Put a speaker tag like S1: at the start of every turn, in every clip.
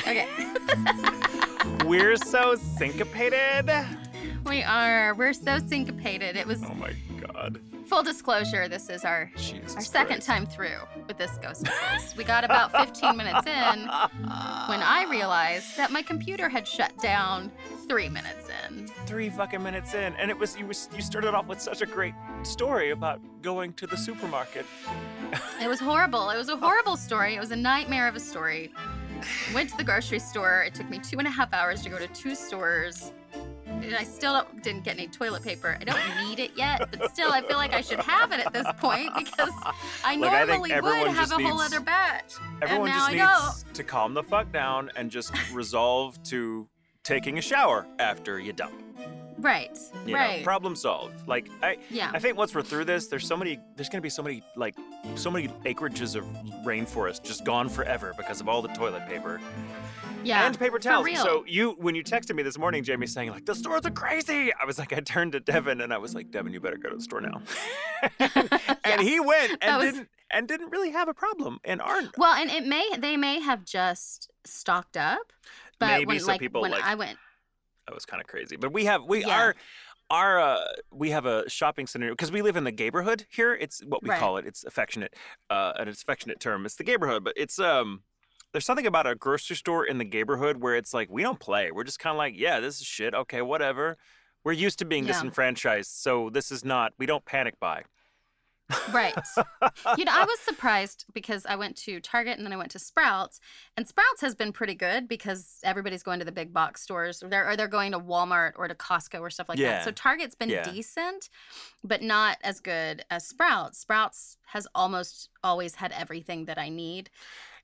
S1: Okay.
S2: We're so syncopated.
S1: we are. We're so syncopated. It was
S2: Oh my god.
S1: full disclosure. This is our
S2: Jesus
S1: our second
S2: Christ.
S1: time through with this ghost. We got about 15 minutes in when I realized that my computer had shut down three minutes in.
S2: Three fucking minutes in, and it was you was you started off with such a great story about going to the supermarket.
S1: It was horrible. It was a horrible story. It was a nightmare of a story. Went to the grocery store. It took me two and a half hours to go to two stores. And I still don't, didn't get any toilet paper. I don't need it yet, but still, I feel like I should have it at this point because I
S2: Look,
S1: normally
S2: everyone
S1: would have
S2: just
S1: a whole
S2: needs-
S1: other batch.
S2: Everyone
S1: now
S2: just
S1: I
S2: needs to calm the fuck down and just resolve to taking a shower after you dump.
S1: Right,
S2: You
S1: right.
S2: know, problem solved. Like I,
S1: yeah.
S2: I think once we're through this, there's so many. There's gonna be so many like so many acreages of rainforest just gone forever because of all the toilet paper
S1: yeah.
S2: and paper towels. So you, when you texted me this morning, Jamie, saying like the stores are crazy, I was like, I turned to Devin and I was like, Devin, you better go to the store now. and he went and
S1: was-
S2: didn't and didn't really have a problem. And our
S1: Well, and it may they may have just stocked up, but
S2: Maybe
S1: when
S2: so
S1: like
S2: people,
S1: when
S2: like,
S1: I went,
S2: that was kind of crazy. But we have we
S1: Yeah.
S2: are. Our uh, we have a shopping center because we live in the neighborhood here. It's what we
S1: Right.
S2: call it. It's affectionate, uh, an affectionate term. It's the neighborhood, but it's um. There's something about a grocery store in the neighborhood where it's like we don't play. We're just kind of like, yeah, this is shit. Okay, whatever. We're used to being
S1: Yeah.
S2: disenfranchised, so this is not. We don't panic buy.
S1: Right. you know, I was surprised because I went to Target and then I went to Sprouts, and Sprouts has been pretty good because everybody's going to the big box stores, or they're, or they're going to Walmart or to Costco or stuff like
S2: Yeah.
S1: that. So Target's been
S2: Yeah.
S1: decent, but not as good as Sprouts. Sprouts has almost always had everything that I need.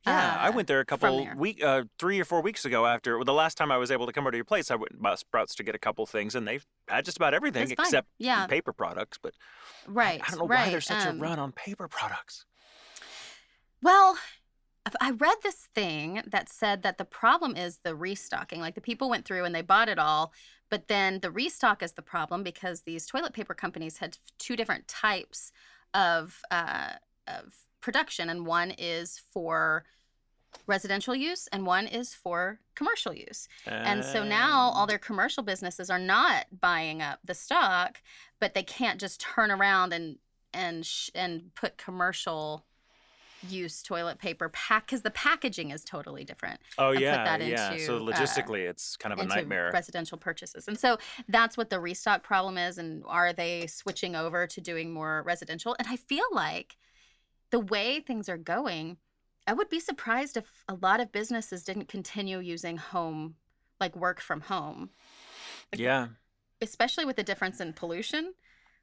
S2: Yeah, I
S1: uh,
S2: went there a couple
S1: there.
S2: week, uh, three or four weeks ago. After well, the last time I was able to come over to your place, I went bought Sprouts to get a couple things, and they had just about everything except
S1: Yeah.
S2: paper products. But
S1: Right.
S2: I don't know
S1: right.
S2: why there's such
S1: um,
S2: a run on paper products.
S1: Well, I- I read this thing that said that the problem is the restocking. Like the people went through and they bought it all, but then the restock is the problem because these toilet paper companies had two different types of uh, of production, and one is for residential use and one is for commercial use. And so now all
S2: Um,
S1: their commercial businesses are not buying up the stock, but they can't just turn around and and sh- and put commercial use toilet paper pack because the packaging is totally different
S2: oh yeah, yeah. So
S1: into, uh,
S2: logistically, it's kind of a nightmare.
S1: residential purchases. And so that's what the restock problem is. And are they switching over to doing more residential? And I feel like the way things are going, I would be surprised if a lot of businesses didn't continue using home, like work from home,
S2: yeah.
S1: especially with the difference in pollution.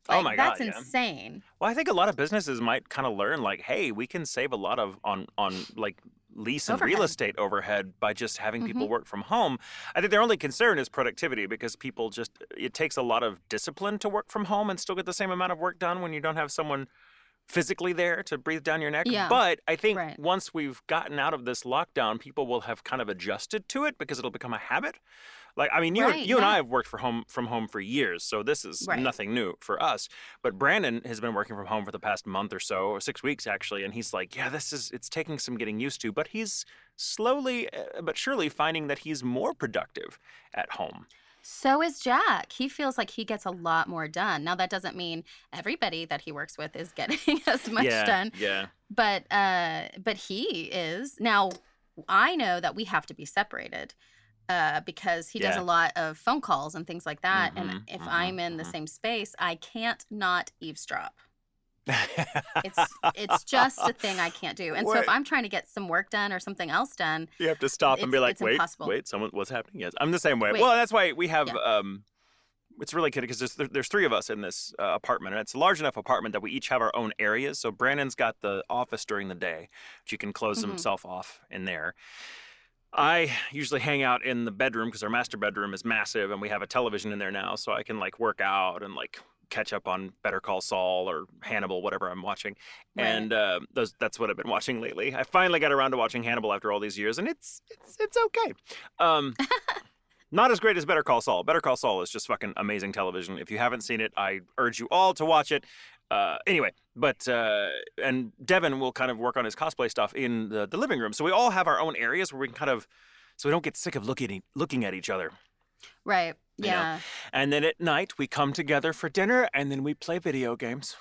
S2: Oh my God,
S1: That's
S2: yeah.
S1: insane.
S2: Well, I think a lot of businesses might kind of learn, like, hey, we can save a lot of on on like lease and real estate overhead by just having people
S1: Mhm.
S2: work from home. I think their only concern is productivity because people just it takes a lot of discipline to work from home and still get the same amount of work done when you don't have someone physically there to breathe down your neck.
S1: Yeah.
S2: But I think
S1: Right.
S2: once we've gotten out of this lockdown, people will have kind of adjusted to it because it'll become a habit. Like I mean, you
S1: Right,
S2: you and. I have worked for home from home for years, so this is
S1: Right.
S2: nothing new for us. But Brandon has been working from home for the past month or so, or six weeks actually, and he's like, yeah, this is it's taking some getting used to, but he's slowly uh, but surely finding that he's more productive at home.
S1: So is Jack. He feels like he gets a lot more done. Now that doesn't mean everybody that he works with is getting as much
S2: yeah,
S1: done,
S2: yeah,
S1: but uh but he is. Now I know that we have to be separated. Uh, because he does a lot of phone calls and things like that.
S2: Mhm,
S1: and if
S2: mhm,
S1: I'm in the
S2: mhm.
S1: same space, I can't not eavesdrop. It's it's just a thing I can't do. And so if I'm trying to get some work done or something else done,
S2: You have to stop and be like, wait,
S1: impossible.
S2: wait, someone, what's happening? Yes, I'm the same way.
S1: Wait.
S2: Well, that's why we have.
S1: Yeah.
S2: Um, it's really good because there's there's three of us in this uh, apartment, and it's a large enough apartment that we each have our own areas. So Brandon's got the office during the day, which he can close
S1: Mhm.
S2: himself off in there. I usually hang out in the bedroom because our master bedroom is massive, and we have a television in there now, so I can like work out and like catch up on Better Call Saul or Hannibal, whatever I'm watching.
S1: Right.
S2: And uh, those, that's what I've been watching lately. I finally got around to watching Hannibal after all these years, and it's it's it's okay. Um, not as great as Better Call Saul. Better Call Saul is just fucking amazing television. If you haven't seen it, I urge you all to watch it. Uh, anyway, but uh, and Devin will kind of work on his cosplay stuff in the, the living room. So we all have our own areas where we can kind of, so we don't get sick of looking looking at each other.
S1: Right.
S2: You know.
S1: Yeah.
S2: And then at night we come together for dinner, and then we play video games.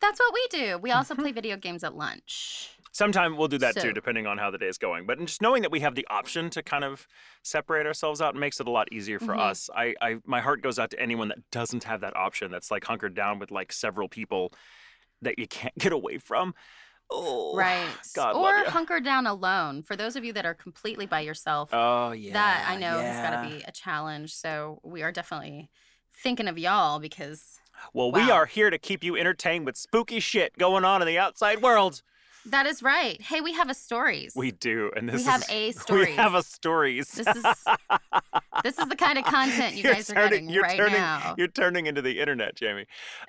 S1: That's what we do. We also
S2: Mm-hmm.
S1: play video games at lunch.
S2: Sometime we'll do that
S1: So-
S2: too, depending on how the day is going. But just knowing that we have the option to kind of separate ourselves out makes it a lot easier for
S1: Mhm.
S2: us. I, I, my heart goes out to anyone that doesn't have that option. That's like hunkered down with like several people that you can't get away from. Oh,
S1: Right.
S2: God
S1: or hunker down alone. For those of you that are completely by yourself,
S2: Oh yeah.
S1: that I know has got to be a challenge. So we are definitely thinking of y'all because
S2: Well, we are here to keep you entertained with spooky shit going on in the outside world.
S1: that is right. Hey, we have a stories.
S2: We do, and this
S1: we have
S2: is
S1: a
S2: we have a stories.
S1: This is this is the kind of content you
S2: You're
S1: guys are
S2: turning-
S1: getting
S2: you're
S1: right
S2: turning-
S1: now.
S2: You're turning into the internet, Jamie.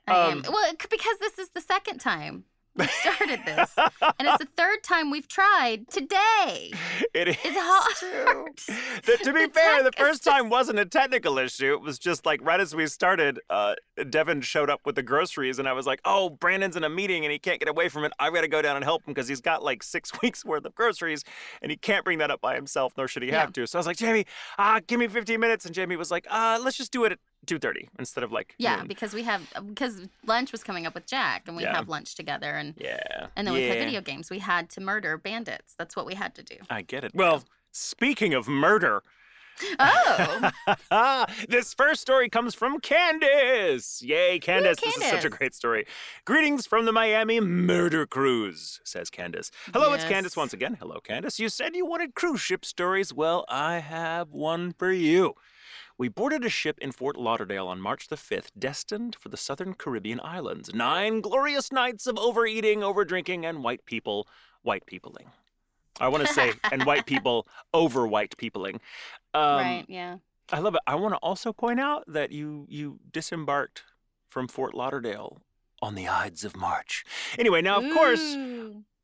S1: I am.
S2: um,
S1: Well, because this is the second time we started this, and it's the third time we've tried today.
S2: It is
S1: It's hard.
S2: true. The- to be
S1: The
S2: fair, the first time
S1: just-
S2: wasn't a technical issue. It was just like right as we started, uh, Devin showed up with the groceries, and I was like, "Oh, Brandon's in a meeting and he can't get away from it. I've got to go down and help him because he's got like six weeks worth of groceries, and he can't bring that up by himself, nor should he
S1: Yeah.
S2: have to." So I was like, "Jamie, uh, give me 15 minutes," and Jamie was like, uh, "Let's just do it at 2:30 instead of like
S1: Yeah,
S2: noon."
S1: because we have because lunch was coming up with Jack, and we
S2: Yeah.
S1: have lunch together, and
S2: yeah,
S1: and then we play video games. We had to murder bandits. That's what we had to do.
S2: I get it. Well, speaking of murder.
S1: Oh,
S2: this first story comes from Candace. Yay, Candace. This is such a great story. Greetings from the Miami Murder Cruise, says Candace. Hello, it's Candace once again. Hello, Candace. You said you wanted cruise ship stories. Well, I have one for you. We boarded a ship in Fort Lauderdale on March the 5th, destined for the southern Caribbean islands. Nine glorious nights of overeating, overdrinking, and white people white peopling. I want to say, and white people over white peopling. Um,
S1: right. Yeah.
S2: I love it. I want to also point out that you you disembarked from Fort Lauderdale on the Ides of March. Anyway, now of course,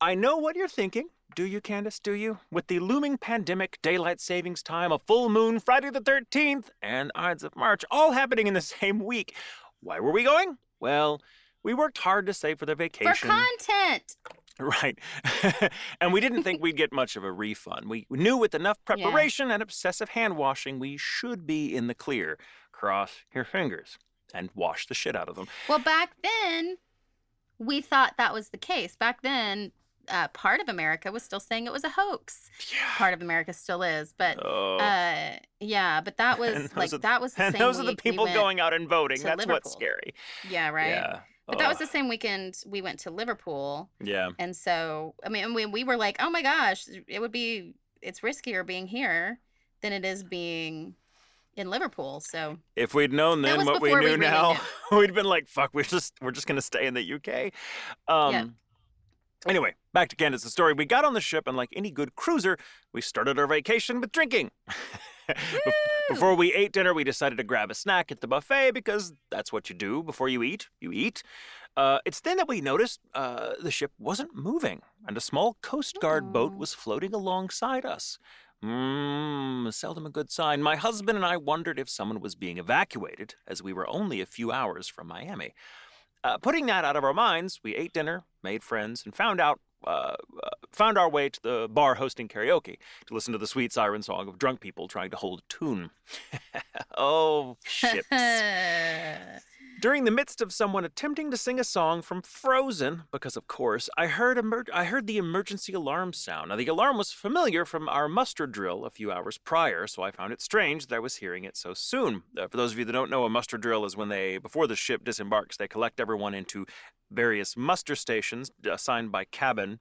S2: I know what you're thinking. Do you, Candace? Do you? With the looming pandemic, daylight savings time, a full moon, Friday the 13th, and Ides of March all happening in the same week. Why were we going? Well, we worked hard to save for the vacation.
S1: for content.
S2: Right. and we didn't think we'd get much of a refund. We knew with enough preparation and obsessive hand washing, we should be in the clear. Cross your fingers and wash the shit out of them.
S1: Well, back then, we thought that was the case. Back then, uh, part of America was still saying it was a hoax.
S2: Yeah.
S1: Part of America still is, but
S2: Oh.
S1: uh, yeah, but that was like
S2: are-
S1: that was the
S2: and
S1: same
S2: those are the
S1: week we
S2: people going out and voting. That's what's scary.
S1: Yeah, right.
S2: Yeah.
S1: But that was the same weekend we went to Liverpool,
S2: Yeah.
S1: and so I mean, we we were like, oh my gosh, it would be it's riskier being here than it is being in Liverpool. So
S2: If we'd known then what we
S1: we
S2: knew
S1: really
S2: now,
S1: knew.
S2: we'd been like, fuck, we're just we're just gonna stay in the UK. Um
S1: Yeah.
S2: Anyway, back to Candace's story. We got on the ship, and like any good cruiser, we started our vacation with drinking. Before we ate dinner, we decided to grab a snack at the buffet because that's what you do before you eat. You eat. Uh, it's then that we noticed uh, the ship wasn't moving, and a small Coast Guard boat was floating alongside us. Mmm, seldom a good sign. My husband and I wondered if someone was being evacuated, as we were only a few hours from Miami. Uh, putting that out of our minds, we ate dinner, made friends, and found out uh, uh, found our way to the bar hosting karaoke to listen to the sweet siren song of drunk people trying to hold a tune. oh, ships. During the midst of someone attempting to sing a song from Frozen, because of course, I heard emer- I heard the emergency alarm sound. Now the alarm was familiar from our muster drill a few hours prior, so I found it strange that I was hearing it so soon. Uh, for those of you that don't know, a muster drill is when they before the ship disembarks, they collect everyone into various muster stations assigned by cabin.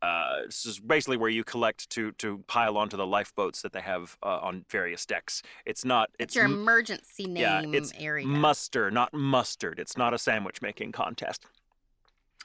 S2: Uh, this is basically where you collect to to pile onto the lifeboats that they have uh, on various decks. It's not.
S1: it's
S2: It's
S1: your
S2: m-
S1: emergency name
S2: yeah, it's
S1: area.
S2: Muster, not mustard. It's not a sandwich making contest.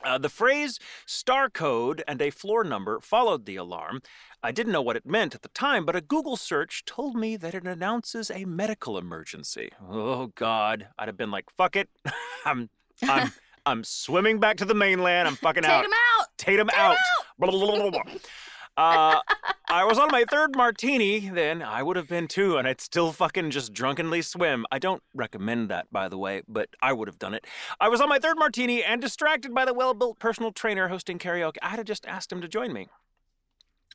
S2: Uh, the phrase star code and a floor number followed the alarm. I didn't know what it meant at the time, but a Google search told me that it announces a medical emergency. Oh, God. I'd have been like, fuck it. I'm, I'm, I'm swimming back to the mainland. I'm fucking
S1: Take
S2: out.
S1: him out.
S2: Tatum out. Blah, blah, blah, blah, blah. Uh, I was on my third martini, then I would have been too, and I'd still fucking just drunkenly swim. I don't recommend that, by the way, but I would have done it. I was on my third martini and distracted by the well built personal trainer hosting karaoke. I had just asked him to join me.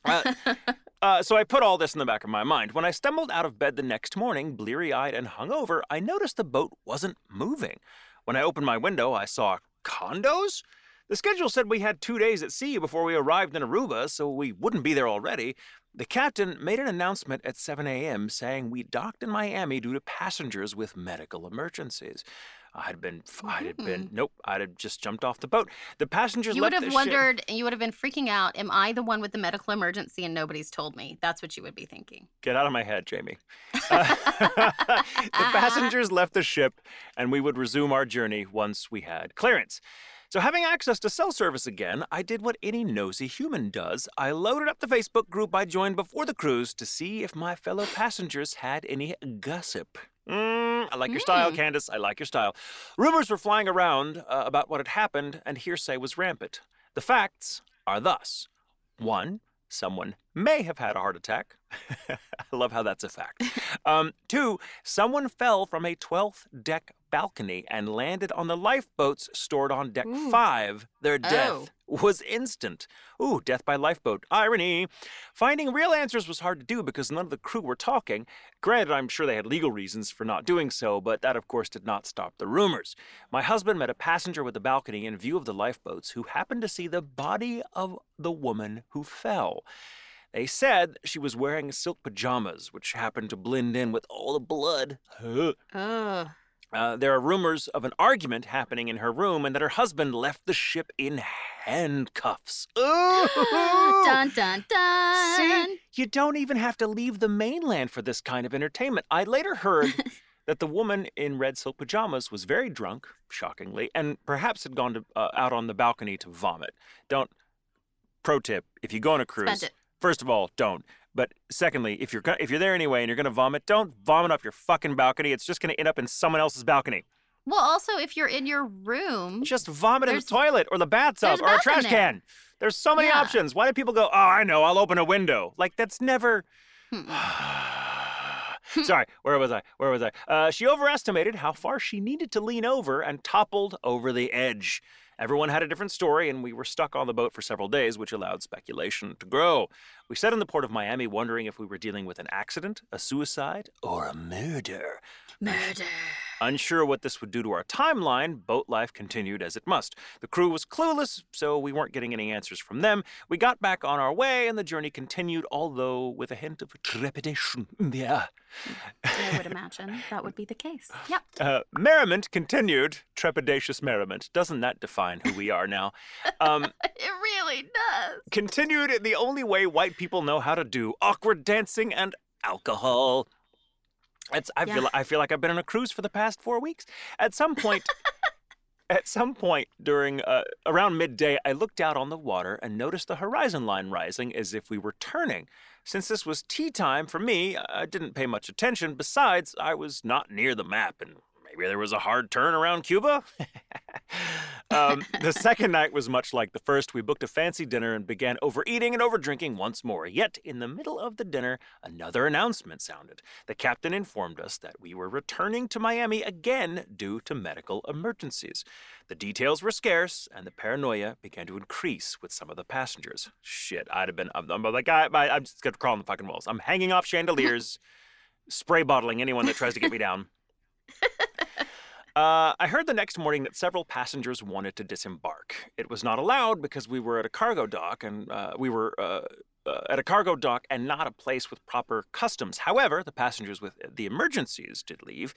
S2: Uh, uh, so I put all this in the back of my mind. When I stumbled out of bed the next morning, bleary eyed and hungover, I noticed the boat wasn't moving. When I opened my window, I saw condos? The schedule said we had two days at sea before we arrived in Aruba, so we wouldn't be there already. The captain made an announcement at 7 a.m. saying we docked in Miami due to passengers with medical emergencies. I had been, I had been, nope, I had just jumped off the boat. The passengers left the side.
S1: You would have
S2: ship-
S1: wondered, you would have been freaking out. Am I the one with the medical emergency and nobody's told me? That's what you would be thinking.
S2: Get out of my head, Jamie. Uh, the passengers left the ship, and we would resume our journey once we had clearance. So, having access to cell service again, I did what any nosy human does. I loaded up the Facebook group I joined before the cruise to see if my fellow passengers had any gossip. Mm, I like your style,
S1: Mm.
S2: Candace. I like your style. Rumors were flying around uh, about what had happened, and hearsay was rampant. The facts are thus one, someone may have had a heart attack. I love how that's a fact. Um, two, someone fell from a 12th deck balcony and landed on the lifeboats stored on deck
S1: Ooh.
S2: five. Their
S1: Oh.
S2: death was instant. Ooh, death by lifeboat. Irony. Finding real answers was hard to do because none of the crew were talking. Granted, I'm sure they had legal reasons for not doing so, but that, of course, did not stop the rumors. My husband met a passenger with a balcony in view of the lifeboats who happened to see the body of the woman who fell. They said she was wearing silk pajamas, which happened to blend in with all the blood.
S1: Ugh.
S2: Uh, there are rumors of an argument happening in her room and that her husband left the ship in handcuffs. Ooh!
S1: dun dun dun.
S2: See, you don't even have to leave the mainland for this kind of entertainment. I later heard that the woman in red silk pajamas was very drunk, shockingly, and perhaps had gone to, uh, out on the balcony to vomit. Don't. Pro tip: If you go on a cruise. First of all, don't. But secondly, if you're go- if you're there anyway and you're gonna vomit, don't vomit off your fucking balcony. It's just gonna end up in someone else's balcony.
S1: Well, also, if you're in your room,
S2: Just vomit in the
S1: There's-
S2: toilet or the bathtub
S1: there's
S2: or a trash
S1: there.
S2: can. There's so many
S1: Yeah.
S2: options. Why do people go? Oh, I know. I'll open a window. Like that's never.
S1: Hmm.
S2: Sorry, where was I? Where was I? Uh, she overestimated how far she needed to lean over and toppled over the edge. Everyone had a different story, and we were stuck on the boat for several days, which allowed speculation to grow. We sat in the port of Miami wondering if we were dealing with an accident, a suicide, or a murder.
S1: murder.
S2: Unsure what this would do to our timeline, boat life continued as it must. The crew was clueless, so we weren't getting any answers from them. We got back on our way, and the journey continued, although with a hint of trepidation in the air.
S1: I would imagine that would be the case. Yep.
S2: Uh, merriment continued. Trepidatious merriment. Doesn't that define who we are now? Um,
S1: It really does.
S2: continued in the only way white people know how to do awkward dancing and alcohol. It's, I feel I feel like I've been on a cruise for the past four weeks. At some point, at some point during uh, around midday, I looked out on the water and noticed the horizon line rising as if we were turning. Since this was tea time for me, I didn't pay much attention. Besides, I was not near the map, and maybe there was a hard turn around Cuba. um, the second night was much like the first. We booked a fancy dinner and began overeating and overdrinking once more. Yet, in the middle of the dinner, another announcement sounded. The captain informed us that we were returning to Miami again due to medical emergencies. The details were scarce, and the paranoia began to increase with some of the passengers. Shit, I'd have been. I'm, I'm like, I, I, I'm just gonna crawl on the fucking walls. I'm hanging off chandeliers, spray bottling anyone that tries to get me down. Uh, I heard the next morning that several passengers wanted to disembark. It was not allowed because we were at a cargo dock and uh, we were uh, uh, at a cargo dock and not a place with proper customs. However, the passengers with the emergencies did leave.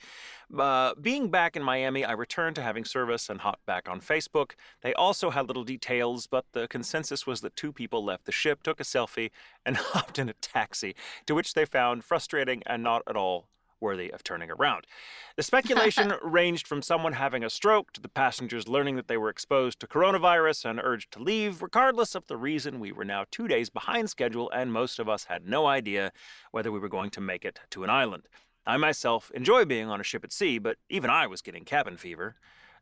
S2: Uh, being back in Miami, I returned to having service and hopped back on Facebook. They also had little details, but the consensus was that two people left the ship, took a selfie, and hopped in a taxi, to which they found frustrating and not at all worthy of turning around. The speculation ranged from someone having a stroke to the passengers learning that they were exposed to coronavirus and urged to leave. Regardless of the reason, we were now two days behind schedule, and most of us had no idea whether we were going to make it to an island. I myself enjoy being on a ship at sea, but even I was getting cabin fever.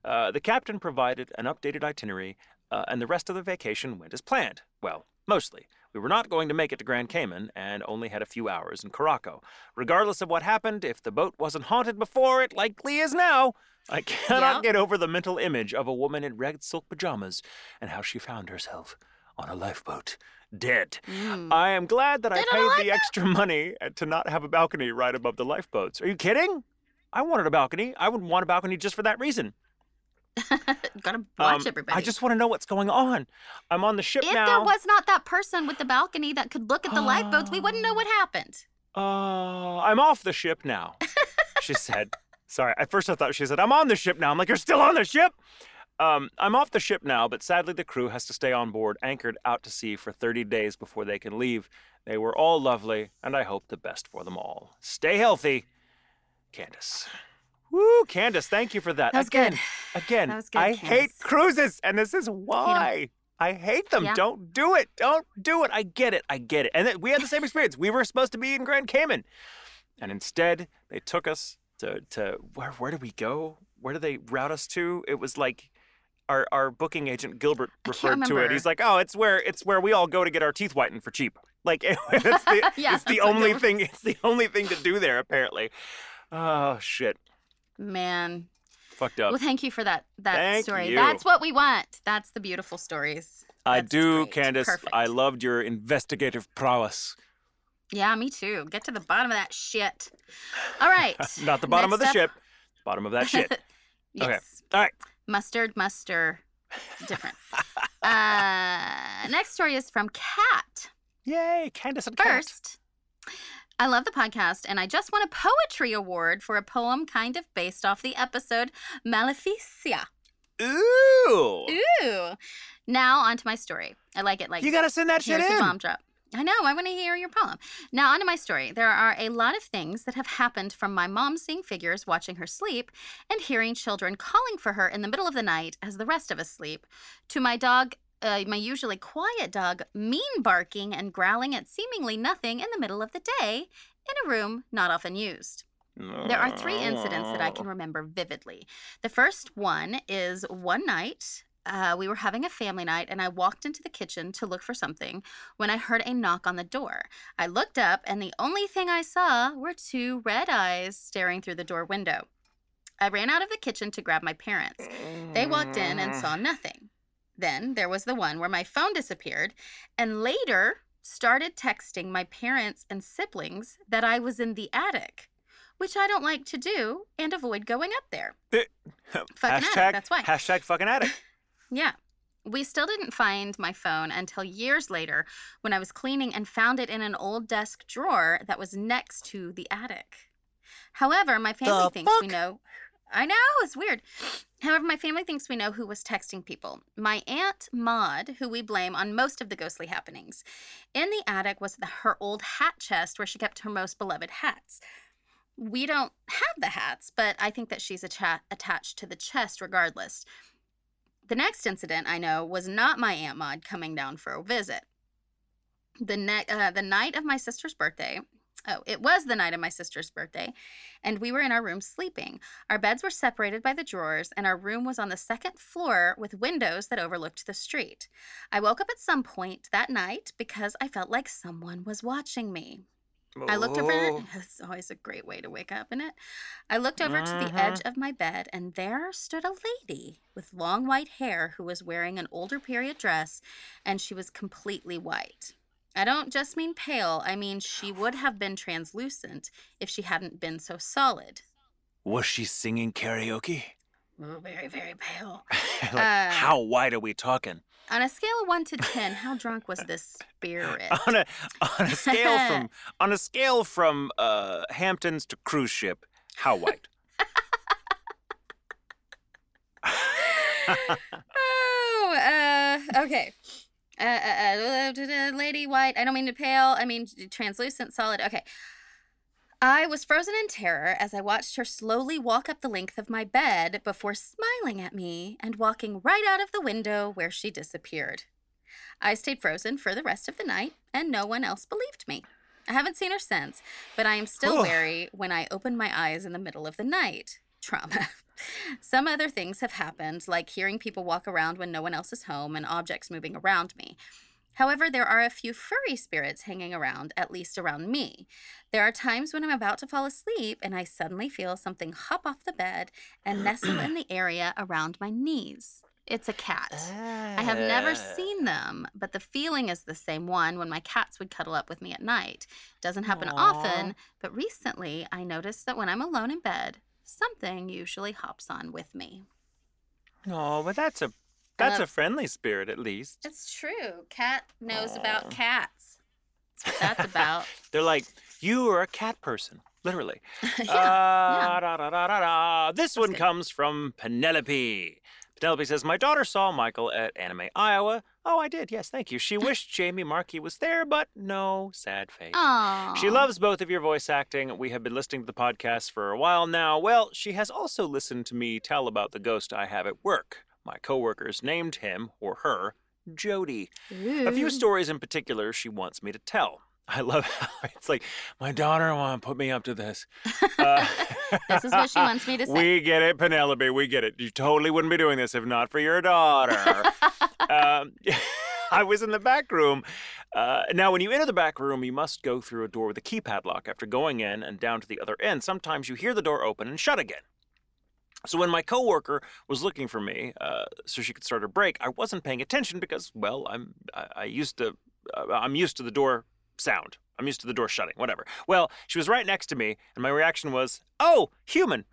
S2: Uh, the captain provided an updated itinerary, uh, and the rest of the vacation went as planned. Well, mostly. We were not going to make it to Grand Cayman and only had a few hours in Curaçao. Regardless of what happened, if the boat wasn't haunted before, it likely is now. I cannot
S1: Yeah.
S2: get over the mental image of a woman in red silk pajamas and how she found herself on a lifeboat, dead.
S1: Mm.
S2: I am glad that I
S1: Dead on a
S2: paid the extra money to not have a balcony right above the lifeboats. Are you kidding? I wanted a balcony. I would want a balcony just for that reason.
S1: Gotta watch
S2: Um,
S1: everybody.
S2: I just want to know what's going on. I'm on the ship
S1: if
S2: now.
S1: If there was not that person with the balcony that could look at the lifeboats, we wouldn't know what happened.
S2: Uh, I'm off the ship now, she said. Sorry, at first I thought she said, I'm on the ship now. I'm like, You're still on the ship? Um, I'm off the ship now, but sadly the crew has to stay on board, anchored out to sea for 30 days before they can leave. They were all lovely, and I hope the best for them all. Stay healthy, Candace. Woo, Candace, thank you for that.
S1: That
S2: again,
S1: good.
S2: again,
S1: That good,
S2: I hate cruises, and this is why. I hate them.
S1: Yeah.
S2: Don't do it. Don't do it. I get it. I get it. And then we had the same experience. We were supposed to be in Grand Cayman, and instead they took us to to where? Where did we go? Where did they route us to? It was like our our booking agent Gilbert referred to it. He's like, oh, it's where it's where we all go to get our teeth whitened for cheap. Like it's the
S1: Yeah,
S2: it's the only thing. It's the only thing to do there apparently. Oh shit,
S1: Man.
S2: fucked up.
S1: Well, thank you for that that
S2: Thank
S1: story.
S2: you.
S1: That's what we want. That's the beautiful stories.
S2: I
S1: That's
S2: do,
S1: great.
S2: Candace.
S1: Perfect.
S2: I loved your investigative prowess.
S1: Yeah, me too. Get to the bottom of that shit. All right.
S2: Not the bottom of the
S1: up-
S2: ship, bottom of that shit.
S1: yes.
S2: Okay. All right.
S1: Mustard, muster, different. uh, next story is from Kat.
S2: Yay, Candace and Kat.
S1: I love the podcast, and I just won a poetry award for a poem kind of based off the episode Maleficia.
S2: Ooh.
S1: Ooh. Now, on to my story. I like it like
S2: You gotta send that shit in.
S1: bomb drop. I know. I want to hear your poem. Now, onto my story. There are a lot of things that have happened from my mom seeing figures watching her sleep and hearing children calling for her in the middle of the night as the rest of us sleep, to my dog, uh, my usually quiet dog, mean barking and growling at seemingly nothing in the middle of the day in a room not often used. There are three incidents that I can remember vividly. The first one is one night. Uh, we were having a family night, and I walked into the kitchen to look for something when I heard a knock on the door. I looked up, and the only thing I saw were two red eyes staring through the door window. I ran out of the kitchen to grab my parents. They walked in and saw nothing. Then there was the one where my phone disappeared, and later started texting my parents and siblings that I was in the attic, which I don't like to do and avoid going up there. Eh, fucking
S2: hashtag,
S1: attic, that's why.
S2: Hashtag fucking attic.
S1: Yeah. We still didn't find my phone until years later when I was cleaning and found it in an old desk drawer that was next to the attic. However, my family
S2: The
S1: thinks we know. I know, it's weird. However, my family thinks we know who was texting people. My aunt Maud, who we blame on most of the ghostly happenings. In the attic was the, her old hat chest where she kept her most beloved hats. We don't have the hats, but I think that she's atta- attached to the chest regardless. The next incident I know was not my Aunt Maud coming down for a visit. The, ne- uh, the night of my sister's birthday, oh, it was the night of my sister's birthday, and we were in our room sleeping. Our beds were separated by the drawers, and our room was on the second floor with windows that overlooked the street. I woke up at some point that night because I felt like someone was watching me. I looked over.
S2: Oh.
S1: It's always a great way to wake up, isn't it? I looked over to the edge mm-hmm. of my bed, and there stood a lady with long white hair who was wearing an older period dress, and she was completely white. I don't just mean pale, I mean she would have been translucent if she hadn't been so solid.
S2: Was she singing karaoke?
S1: Oh, very, very pale.
S2: like,
S1: Uh,
S2: how wide are we talking?
S1: On a scale of one to ten, how drunk was this spirit?
S2: On a on a scale from on a scale from uh, Hamptons to cruise ship, how white?
S1: oh, uh, okay. Uh, uh, uh, lady white. I don't mean to pale. I mean translucent, solid. Okay. I was frozen in terror as I watched her slowly walk up the length of my bed before smiling at me and walking right out of the window where she disappeared. I stayed frozen for the rest of the night, and no one else believed me. I haven't seen her since, but I am still
S2: Ugh.
S1: wary when I open my eyes in the middle of the night. Trauma. Some other things have happened, like hearing people walk around when no one else is home and objects moving around me. However, there are a few furry spirits hanging around, at least around me. There are times when I'm about to fall asleep and I suddenly feel something hop off the bed and nestle in the area around my knees. It's a cat. I have never
S2: Ah.
S1: seen them, but the feeling is the same one when my cats would cuddle up with me at night. Doesn't happen
S2: Aw.
S1: often, but recently I noticed that when I'm alone in bed, something usually hops on with me.
S2: Oh, but that's a that's a friendly spirit at least.
S1: It's true. Cat knows
S2: Aw.
S1: about cats. That's what that's about.
S2: They're like, you are a cat person, literally.
S1: yeah.
S2: Uh, da, da, da, da, da. This one
S1: good.
S2: comes from Penelope. Penelope says, My daughter saw Michael at Anime Iowa. Oh, I did. Yes, thank you. She wished Jamie Marchi was there, but no sad face.
S1: Aww.
S2: She loves both of your voice acting. We have been listening to the podcast for a while now. Well, she has also listened to me tell about the ghost I have at work. My coworkers named him or her Jody. A few stories in particular she wants me to tell. I love how it's like, my daughter want to put me up to this. Uh,
S1: This is what she wants me to say.
S2: We get it, Penelope. We get it. You totally wouldn't be doing this if not for your daughter. um, I was in the back room. Uh, now, when you enter the back room, you must go through a door with a keypad lock. After going in and down to the other end, sometimes you hear the door open and shut again. So when my coworker was looking for me, uh, so she could start her break, I wasn't paying attention because, well, I'm I, I used to uh, I'm used to the door sound. I'm used to the door shutting, whatever. Well, she was right next to me, and my reaction was, "Oh, human."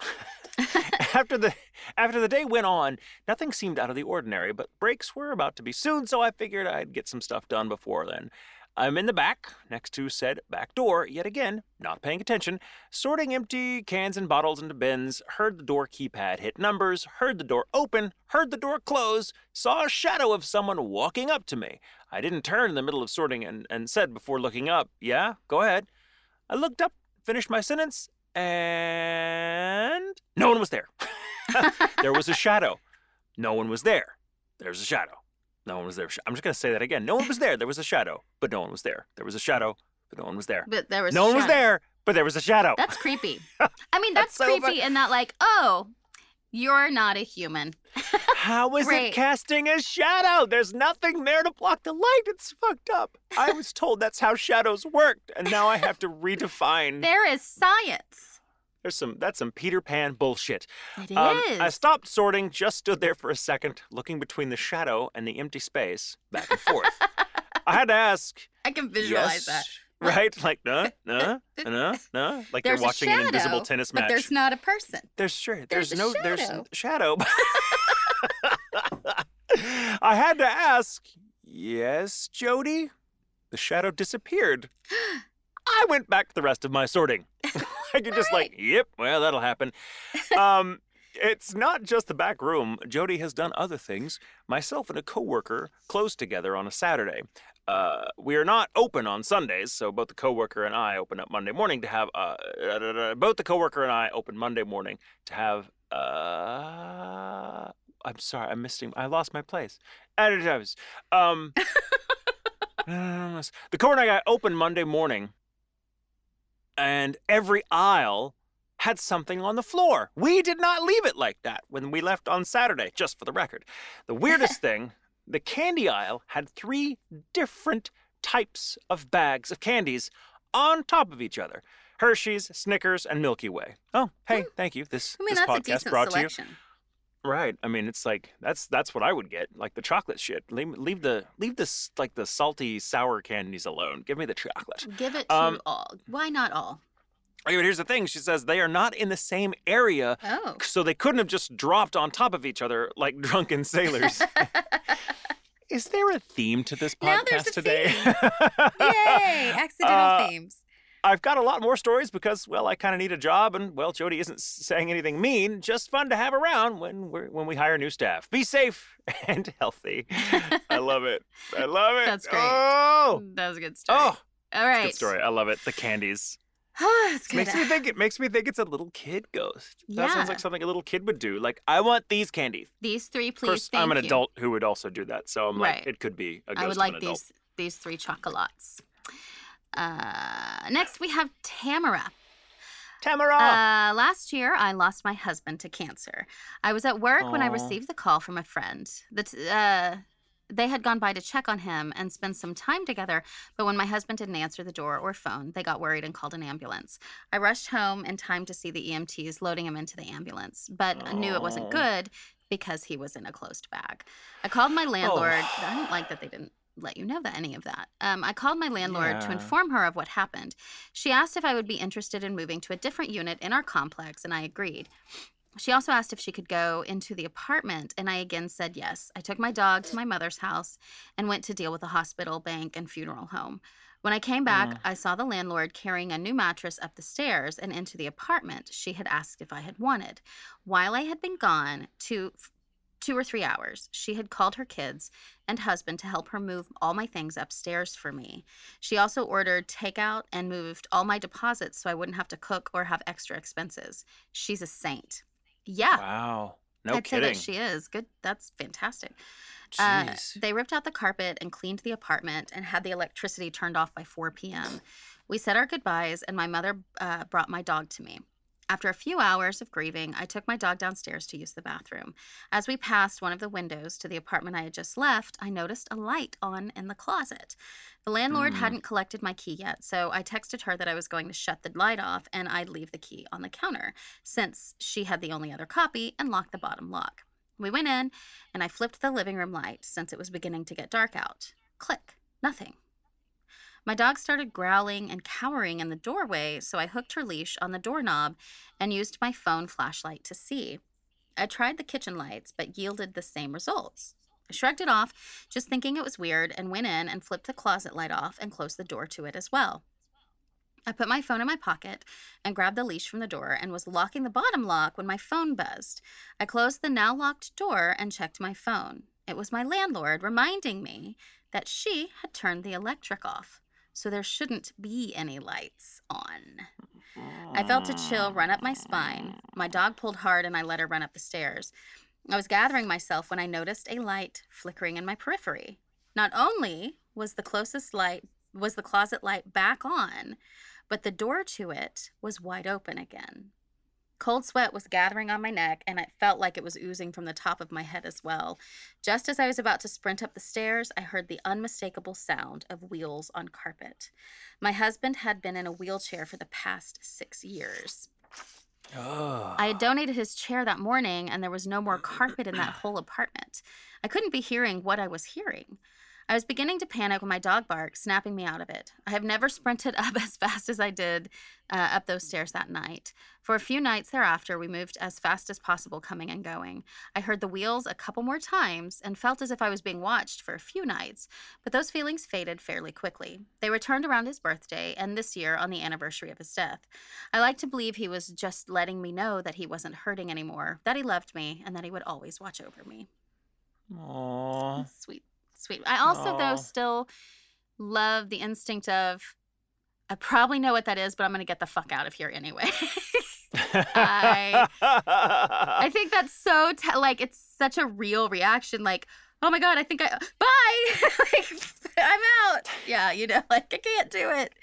S2: after the after the day went on, nothing seemed out of the ordinary, but breaks were about to be soon, so I figured I'd get some stuff done before then. I'm in the back, next to said back door, yet again, not paying attention, sorting empty cans and bottles into bins, heard the door keypad hit numbers, heard the door open, heard the door close, saw a shadow of someone walking up to me. I didn't turn in the middle of sorting and, and said before looking up, Yeah, go ahead. I looked up, finished my sentence, and no one was there. there was a shadow. No one was there. There's a shadow. No one was there. I'm just going to say that again. No one was there. There was a shadow, but no one was there. There was a shadow, but no one was there.
S1: But there was
S2: No one was there, but there was a shadow.
S1: That's creepy. I mean, that's,
S2: That's so
S1: creepy in that, like, oh, you're not a human.
S2: How is it casting a shadow? There's nothing there to block the light. It's fucked up. I was told that's how shadows worked, and now I have to redefine.
S1: There is science.
S2: There's some that's some Peter Pan bullshit.
S1: It is.
S2: Um, I stopped sorting, just stood there for a second, looking between the shadow and the empty space, back and forth. I had to ask.
S1: I can visualize
S2: yes,
S1: that.
S2: Right? Like, no, no, no, no. Like
S1: There's
S2: you're watching
S1: a
S2: an invisible tennis
S1: but
S2: match.
S1: there's not a person.
S2: There's sure.
S1: There's
S2: There's, no. There's
S1: shadow.
S2: shadow. I had to ask. Yes, Jody. The shadow disappeared. I went back to the rest of my sorting. I could just like, yep. Well, that'll happen. Um, it's not just the back room. Jody has done other things. Myself and a coworker closed together on a Saturday. Uh, we are not open on Sundays, so both the coworker and I open up Monday morning to have. Uh, both the coworker and I open Monday morning to have. Uh, I'm sorry, I'm missing. I lost my place. Um, the coworker and I open Monday morning, and every aisle had something on the floor. We did not leave it like that when we left on Saturday, just for the record. The weirdest thing, the candy aisle had three different types of bags of candies on top of each other. Hershey's, Snickers, and Milky Way. Oh, hey, hmm. thank you. This,
S1: I mean,
S2: this podcast brought
S1: selection.
S2: to you. Right. I mean, it's like that's that's what I would get, like the chocolate shit. Leave, leave the leave this like the salty sour candies alone. Give me the chocolate.
S1: Give it to
S2: Um,
S1: all. Why not all?
S2: Okay, but here's the thing. She says they are not in the same area,
S1: Oh.
S2: so they couldn't have just dropped on top of each other like drunken sailors. Is there a theme to this podcast today?
S1: Yay! Accidental
S2: Uh,
S1: themes.
S2: I've got a lot more stories because, well, I kind of need a job, and well, Jody isn't saying anything mean. Just fun to have around when we're when we hire new staff. Be safe and healthy. I love it. I love it.
S1: That's great.
S2: Oh,
S1: That was a good story.
S2: oh,
S1: all right.
S2: good story. I love it. The candies
S1: That's good.
S2: makes me think. It makes me think it's a little kid ghost. That sounds like something a little kid would do. Like, I want these candies.
S1: These three,
S2: Of
S1: please.
S2: course,
S1: thank
S2: I'm an
S1: you.
S2: adult who would also do that, so I'm
S1: Right.
S2: like, it could be a ghost
S1: I would
S2: of
S1: like
S2: an adult.
S1: these these three chocolates. Uh, next, we have Tamara.
S2: Tamara.
S1: Uh, last year, I lost my husband to cancer. I was at work when I received the call from a friend. The t- uh, they had gone by to check on him and spend some time together, but when my husband didn't answer the door or phone, they got worried and called an ambulance. I rushed home in time to see the EMTs loading him into the ambulance, but I knew it wasn't good because he was in a closed bag. I called my landlord.
S2: Oh.
S1: I didn't like that they didn't let you know that any of that. Um, I called my landlord to inform her of what happened. She asked if I would be interested in moving to a different unit in our complex, and I agreed. She also asked if she could go into the apartment, and I again said yes. I took my dog to my mother's house and went to deal with the hospital, bank, and funeral home. When I came back,
S2: Mm.
S1: I saw the landlord carrying a new mattress up the stairs and into the apartment she had asked if I had wanted. While I had been gone two, two or three hours, she had called her kids and husband to help her move all my things upstairs for me. She also ordered takeout and moved all my deposits so I wouldn't have to cook or have extra expenses. She's a saint. Yeah.
S2: Wow. No
S1: I'd
S2: kidding.
S1: say that she is. Good. That's fantastic. Uh, they ripped out the carpet and cleaned the apartment and had the electricity turned off by 4 p.m. We said our goodbyes, and my mother uh, brought my dog to me. After a few hours of grieving, I took my dog downstairs to use the bathroom. As we passed one of the windows to the apartment I had just left, I noticed a light on in the closet. The landlord
S2: Mm.
S1: hadn't collected my key yet, so I texted her that I was going to shut the light off and I'd leave the key on the counter, since she had the only other copy and locked the bottom lock. We went in, and I flipped the living room light since it was beginning to get dark out. Click, nothing. My dog started growling and cowering in the doorway, so I hooked her leash on the doorknob and used my phone flashlight to see. I tried the kitchen lights, but yielded the same results. I shrugged it off, just thinking it was weird, and went in and flipped the closet light off and closed the door to it as well. I put my phone in my pocket and grabbed the leash from the door and was locking the bottom lock when my phone buzzed. I closed the now locked door and checked my phone. It was my landlord reminding me that she had turned the electric off, so there shouldn't be any lights on. I felt a chill run up my spine. My dog pulled hard and I let her run up the stairs. I was gathering myself when I noticed a light flickering in my periphery. Not only was the closest light was the closet light back on, but the door to it was wide open again. Cold sweat was gathering on my neck, and it felt like it was oozing from the top of my head as well. Just as I was about to sprint up the stairs, I heard the unmistakable sound of wheels on carpet. My husband had been in a wheelchair for the past six years.
S2: Ugh.
S1: I had ah. donated his chair that morning, and there was no more carpet in that whole apartment. I couldn't be hearing what I was hearing. I was beginning to panic when my dog barked, snapping me out of it. I have never sprinted up as fast as I did uh, up those stairs that night. For a few nights thereafter, we moved as fast as possible, coming and going. I heard the wheels a couple more times and felt as if I was being watched for a few nights, but those feelings faded fairly quickly. They returned around his birthday and this year on the anniversary of his death. I like to believe he was just letting me know that he wasn't hurting anymore, that he loved me, and that he would always watch over me.
S2: Aw.
S1: Sweet, sweet. I also,
S2: Aw.
S1: though, still love the instinct of I probably know what that is, but I'm going to get the fuck out of here anyway. I- I think that's so te- like it's such a real reaction. Like, oh my god, I think I bye. like, I'm out. Yeah, you know, like I can't do it.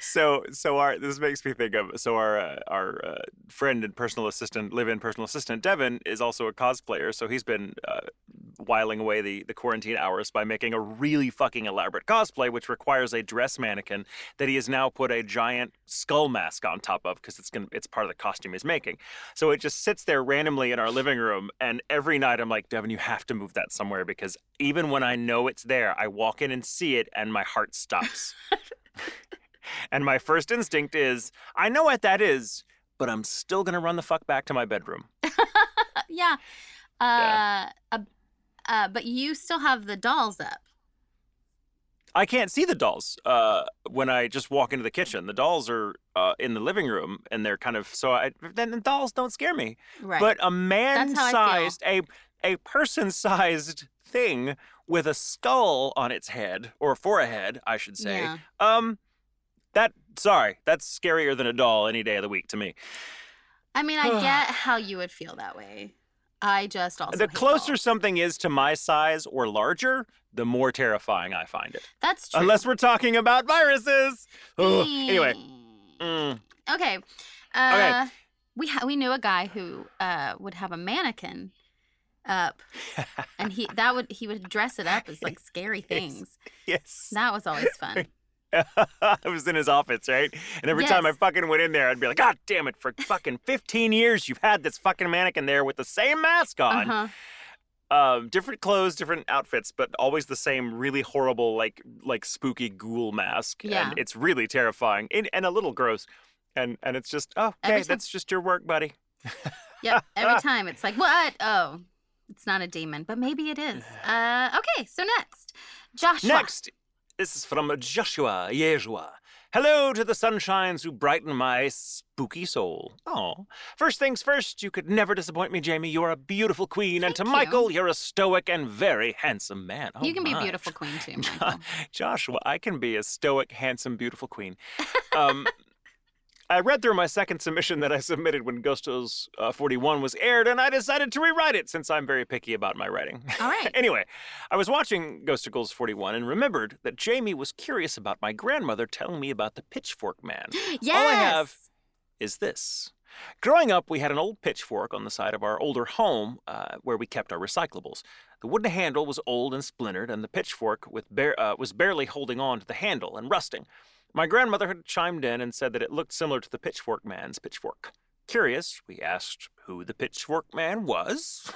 S2: so so our this makes me think of so our uh, our uh, friend and personal assistant live-in personal assistant Devin is also a cosplayer so he's been uh, whiling away the the quarantine hours by making a really fucking elaborate cosplay which requires a dress mannequin that he has now put a giant skull mask on top of because it's gonna it's part of the costume he's making so it just sits there randomly in our living room and every night I'm like Devin you have to move that somewhere because even when I know it's there I walk in and see it and my heart stops and my first instinct is, I know what that is, but I'm still gonna run the fuck back to my bedroom.
S1: yeah. Uh, uh, uh, but you still have the dolls up.
S2: I can't see the dolls uh, when I just walk into the kitchen. The dolls are uh, in the living room, and they're kind of so. I, then the dolls don't scare me.
S1: Right.
S2: But a man-sized, a a person-sized thing with a skull on its head or for a head, I should say.
S1: Yeah.
S2: Um, that sorry, that's scarier than a doll any day of the week to me.
S1: I mean, I get how you would feel that way. I just also
S2: the closer
S1: dolls.
S2: something is to my size or larger, the more terrifying I find it.
S1: That's true.
S2: Unless we're talking about viruses. Ugh. Anyway, mm,
S1: Okay. Uh, We ha- we knew a guy who uh, would have a mannequin up, and he that would he would dress it up as like scary things.
S2: yes.
S1: That was always fun.
S2: I was in his office, right? And every time I fucking went in there, I'd be like, God damn it, for fucking 15 years, you've had this fucking mannequin there with the same mask on.
S1: huh.
S2: Um, different clothes, different outfits, but always the same really horrible, like like spooky ghoul mask.
S1: Yeah.
S2: And it's really terrifying and, and a little gross. And and it's just, oh, okay, that's just your work, buddy.
S1: Yep. Every time it's like, what? Oh, it's not a demon, but maybe it is. Uh, okay. So next, Joshua.
S2: Next, this is from Joshua Yeshua. Hello to the sunshines who brighten my spooky soul. Oh, first things first, you could never disappoint me, Jamie. You're a beautiful queen, and to
S1: you.
S2: Michael, you're a stoic and very handsome man. Oh,
S1: you can be a beautiful queen too, Michael.
S2: Joshua, I can be a stoic, handsome, beautiful queen. Um, I read through my second submission that I submitted when Ghostos uh, 41 was aired, and I decided to rewrite it since I'm very picky about my writing.
S1: All right.
S2: anyway, I was watching Ghostacles 41 and remembered that Jamie was curious about my grandmother telling me about the Pitchfork Man.
S1: Yes.
S2: All I have is this. Growing up, we had an old pitchfork on the side of our older home uh, where we kept our recyclables. The wooden handle was old and splintered, and the pitchfork with uh, was barely holding on to the handle and rusting. My grandmother had chimed in and said that it looked similar to the pitchfork man's pitchfork. Curious, we asked who the pitchfork man was,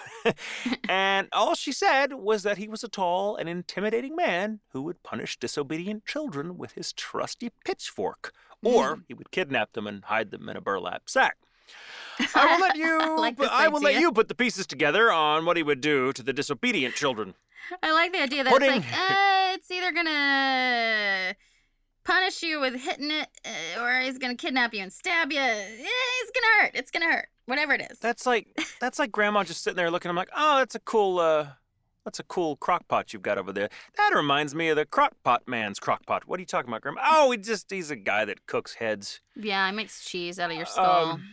S2: and all she said was that he was a tall and intimidating man who would punish disobedient children with his trusty pitchfork, or he would kidnap them and hide them in a burlap sack. I will let you.
S1: like this
S2: I will let you put the pieces together on what he would do to the disobedient children.
S1: I like the idea that
S2: Putting-
S1: it's like, uh, it's either gonna punish you with hitting it, uh, or he's gonna kidnap you and stab you. Eh, it's gonna hurt. It's gonna hurt. Whatever it is.
S2: That's like that's like grandma just sitting there looking. I'm like, oh, that's a cool. uh that's a cool crock pot you've got over there. That reminds me of the crock pot man's crock pot. What are you talking about, Grandma? Oh, he just he's a guy that cooks heads.
S1: yeah, it makes cheese out of your skull.
S2: Um,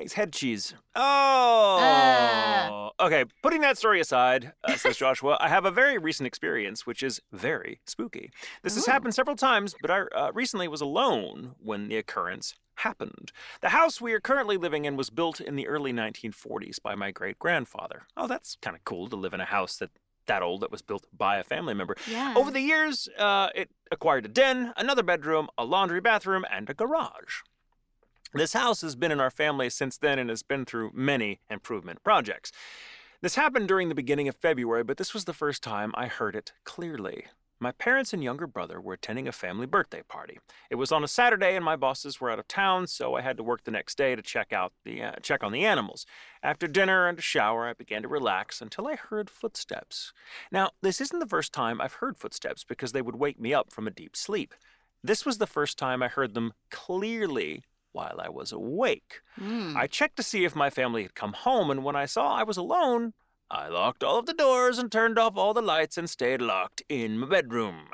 S2: Makes head cheese. Oh. okay, putting that story aside, uh, says Joshua, I have a very recent experience which is very spooky. This has happened several times, but I uh, recently was alone when the occurrence happened. The house we are currently living in was built in the early 1940s by my great grandfather. Oh, that's kind of cool to live in a house that that old that was built by a family member.
S1: yeah.
S2: Over the years, uh, it acquired a den, another bedroom, a laundry bathroom, and a garage. This house has been in our family since then and has been through many improvement projects. This happened during the beginning of February, but this was the first time I heard it clearly. My parents and younger brother were attending a family birthday party. It was on a Saturday, and my bosses were out of town, so I had to work the next day to check out the uh, check on the animals. After dinner and a shower, I began to relax until I heard footsteps. Now, this isn't the first time I've heard footsteps because they would wake me up from a deep sleep. This was the first time I heard them clearly while I was awake.
S1: Mm.
S2: I checked to see if my family had come home, and when I saw I was alone, I locked all of the doors and turned off all the lights and stayed locked in my bedroom.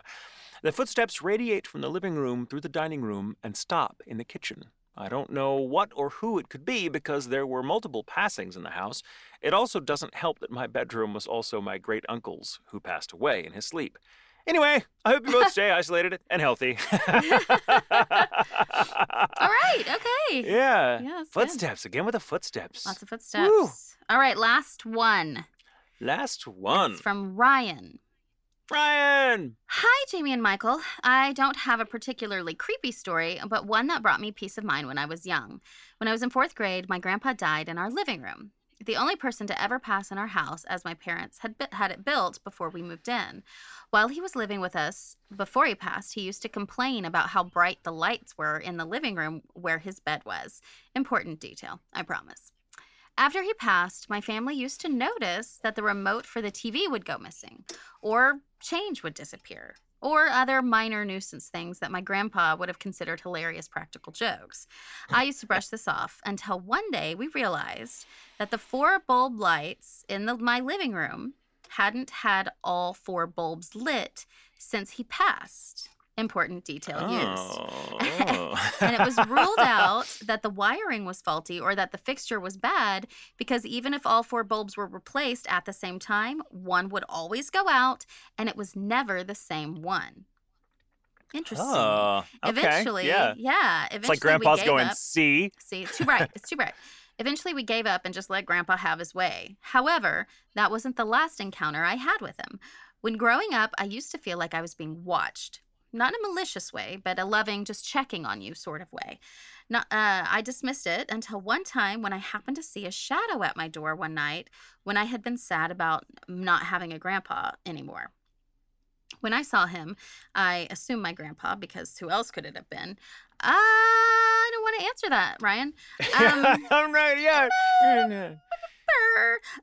S2: The footsteps radiate from the living room through the dining room and stop in the kitchen. I don't know what or who it could be because there were multiple passings in the house. It also doesn't help that my bedroom was also my great uncle's, who passed away in his sleep. Anyway, I hope you both stay isolated and healthy.
S1: All right. Okay.
S2: Yeah.
S1: Yeah, that's good.
S2: Footsteps again with the footsteps.
S1: Lots of footsteps. All right. Last one.
S2: Last one.
S1: It's from Ryan.
S2: Ryan.
S1: Hi, Jamie and Michael. I don't have a particularly creepy story, but one that brought me peace of mind when I was young. When I was in fourth grade, my grandpa died in our living room. The only person to ever pass in our house, as my parents had had it built before we moved in. While he was living with us before he passed, he used to complain about how bright the lights were in the living room where his bed was. Important detail, I promise. After he passed, my family used to notice that the remote for the TV would go missing, or change would disappear, or other minor nuisance things that my grandpa would have considered hilarious practical jokes. I used to brush this off until one day we realized that the four bulb lights in the, my living room hadn't had all four bulbs lit since he passed. Important detail used.
S2: Oh.
S1: and it was ruled out that the wiring was faulty or that the fixture was bad because even if all four bulbs were replaced at the same time, one would always go out and it was never the same one. Interesting.
S2: Oh, okay.
S1: Eventually,
S2: yeah.
S1: yeah.
S2: It's like Grandpa's going,
S1: up.
S2: see?
S1: See, it's too bright. It's too bright. Eventually, we gave up and just let Grandpa have his way. However, that wasn't the last encounter I had with him. When growing up, I used to feel like I was being watched. Not in a malicious way, but a loving, just checking on you sort of way. Not, uh, I dismissed it until one time when I happened to see a shadow at my door one night when I had been sad about not having a grandpa anymore. When I saw him, I assumed my grandpa because who else could it have been? I don't want to answer that, Ryan. Um,
S2: I'm right, yeah.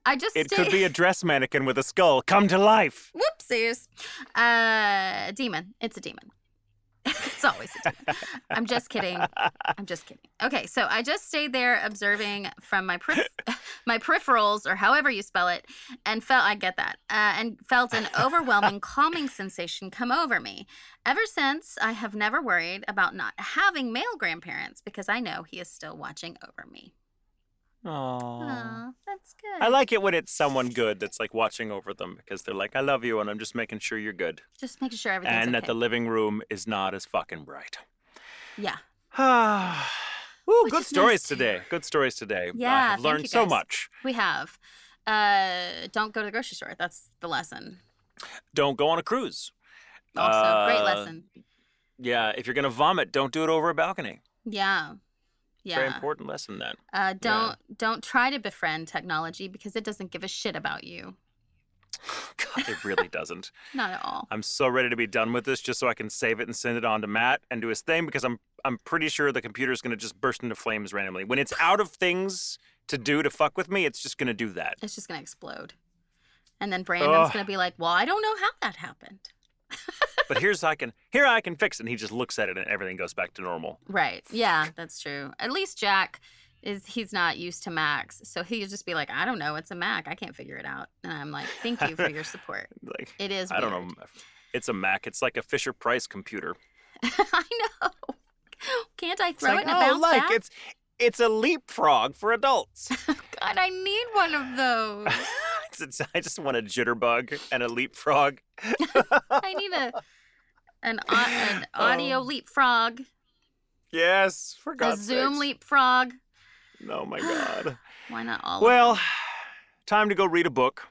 S1: I just
S2: It
S1: sta-
S2: could be a dress mannequin with a skull come to life.
S1: Whoopsies. Uh, demon. It's a demon. it's always a demon. I'm just kidding. I'm just kidding. Okay, so I just stayed there observing from my perif- my peripherals, or however you spell it, and felt I get that, uh, and felt an overwhelming calming sensation come over me. Ever since, I have never worried about not having male grandparents because I know he is still watching over me.
S2: Aww.
S1: Aw, that's good.
S2: I like it when it's someone good that's like watching over them because they're like, I love you and I'm just making sure you're good.
S1: just making sure everything's
S2: and
S1: okay.
S2: that the living room is not as fucking bright.
S1: yeah.
S2: Ooh, good
S1: nice,
S2: stories
S1: too.
S2: today. Good stories today.
S1: Yeah,
S2: I have
S1: thank
S2: learned so much.
S1: We have. Uh, don't go to the grocery store. That's the lesson.
S2: Don't go on a cruise.
S1: Also, great
S2: Uh,
S1: lesson.
S2: Yeah, if you're gonna vomit, don't do it over a balcony.
S1: Yeah.
S2: Very important lesson then.
S1: Uh, don't don't try to befriend technology because it doesn't give a shit about you.
S2: God, it really doesn't.
S1: Not at all.
S2: I'm so ready to be done with this just so I can save it and send it on to Matt and do his thing because I'm I'm pretty sure the computer is gonna just burst into flames randomly. When it's out of things to do to fuck with me, it's just gonna do that.
S1: It's just gonna explode. And then Brandon's
S2: Ugh.
S1: gonna be like, "Well, I don't know how that happened."
S2: But here's I can here I can fix it and he just looks at it and everything goes back to normal.
S1: Right. Yeah, that's true. At least Jack is he's not used to Macs, so he'll just be like, "I don't know. It's a Mac. I can't figure it out." And I'm like, "Thank you for your support.
S2: Like
S1: It is.
S2: I don't know. It's a Mac. It's like a Fisher Price computer.
S1: I know. Can't I
S2: It's
S1: throw
S2: like,
S1: it and
S2: oh,
S1: bounce
S2: like
S1: back?
S2: it's it's a leapfrog for adults.
S1: God, I need one of those.
S2: It's- I just want a jitterbug and a leapfrog.
S1: I need a an, au- an audio
S2: Oh.
S1: leapfrog,
S2: Yes, for
S1: a Zoom
S2: sakes.
S1: leapfrog.
S2: Oh my God.
S1: Why not all? of
S2: well, time to go read a book.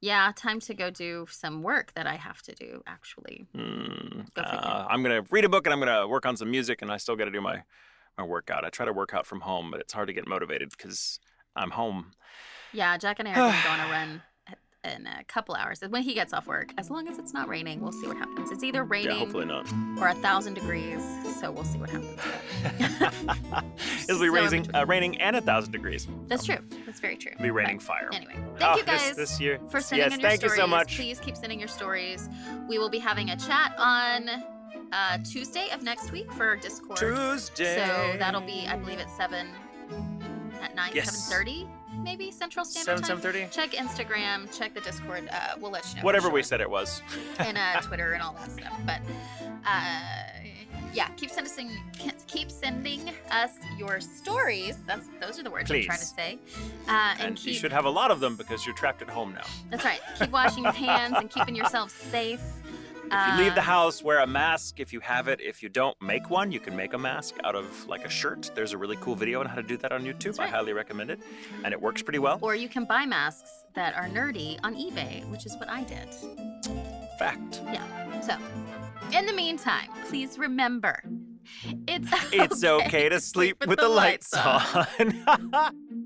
S1: yeah, time to go do some work that I have to do. Actually,
S2: Hmm,
S1: Go
S2: uh, I'm gonna read a book and I'm gonna work on some music and I still got to do my my workout. I try to work out from home, but it's hard to get motivated because I'm home.
S1: yeah, Jack and I are going to go on a run in a couple hours when he gets off work. As long as it's not raining, we'll see what happens. It's either
S2: Yeah,
S1: raining
S2: hopefully not.
S1: or a thousand degrees, so we'll see what happens.
S2: It'll be
S1: So
S2: raising, uh, raining and a thousand degrees.
S1: That's true. That's very true.
S2: It'll be raining fire.
S1: Anyway, thank
S2: Ah,
S1: you guys.
S2: This, this year.
S1: for sending
S2: yes,
S1: in your
S2: thank
S1: stories.
S2: you so much.
S1: Please keep sending your stories. We will be having a chat on uh, Tuesday of next week for Discord.
S2: Tuesday.
S1: So that'll be, I believe, at seven, at nine,
S2: Yes.
S1: seven thirty, maybe Central Standard
S2: seven
S1: Time.
S2: seven thirty.
S1: Check Instagram, check the Discord. Uh, we'll let you know.
S2: Whatever we said it was.
S1: and uh, Twitter and all that stuff. But uh, yeah, keep sending keep sending us your stories. That's those are the words I'm trying to say. Uh, and,
S2: And
S1: keep
S2: you should have a lot of them because you're trapped at home now.
S1: that's right. Keep washing your hands and keeping yourself safe.
S2: If you leave the
S1: Uh,
S2: house, wear a mask. If you have it, if you don't, make one. You can make a mask out of like a shirt. There's a really cool video on how to do that on YouTube.
S1: That's
S2: I highly recommend it, and it works pretty well.
S1: Or you can buy masks that are nerdy on eBay, which is what I did.
S2: Fact. Yeah.
S1: So, in the meantime, please remember it's
S2: It's okay to sleep with the lights on.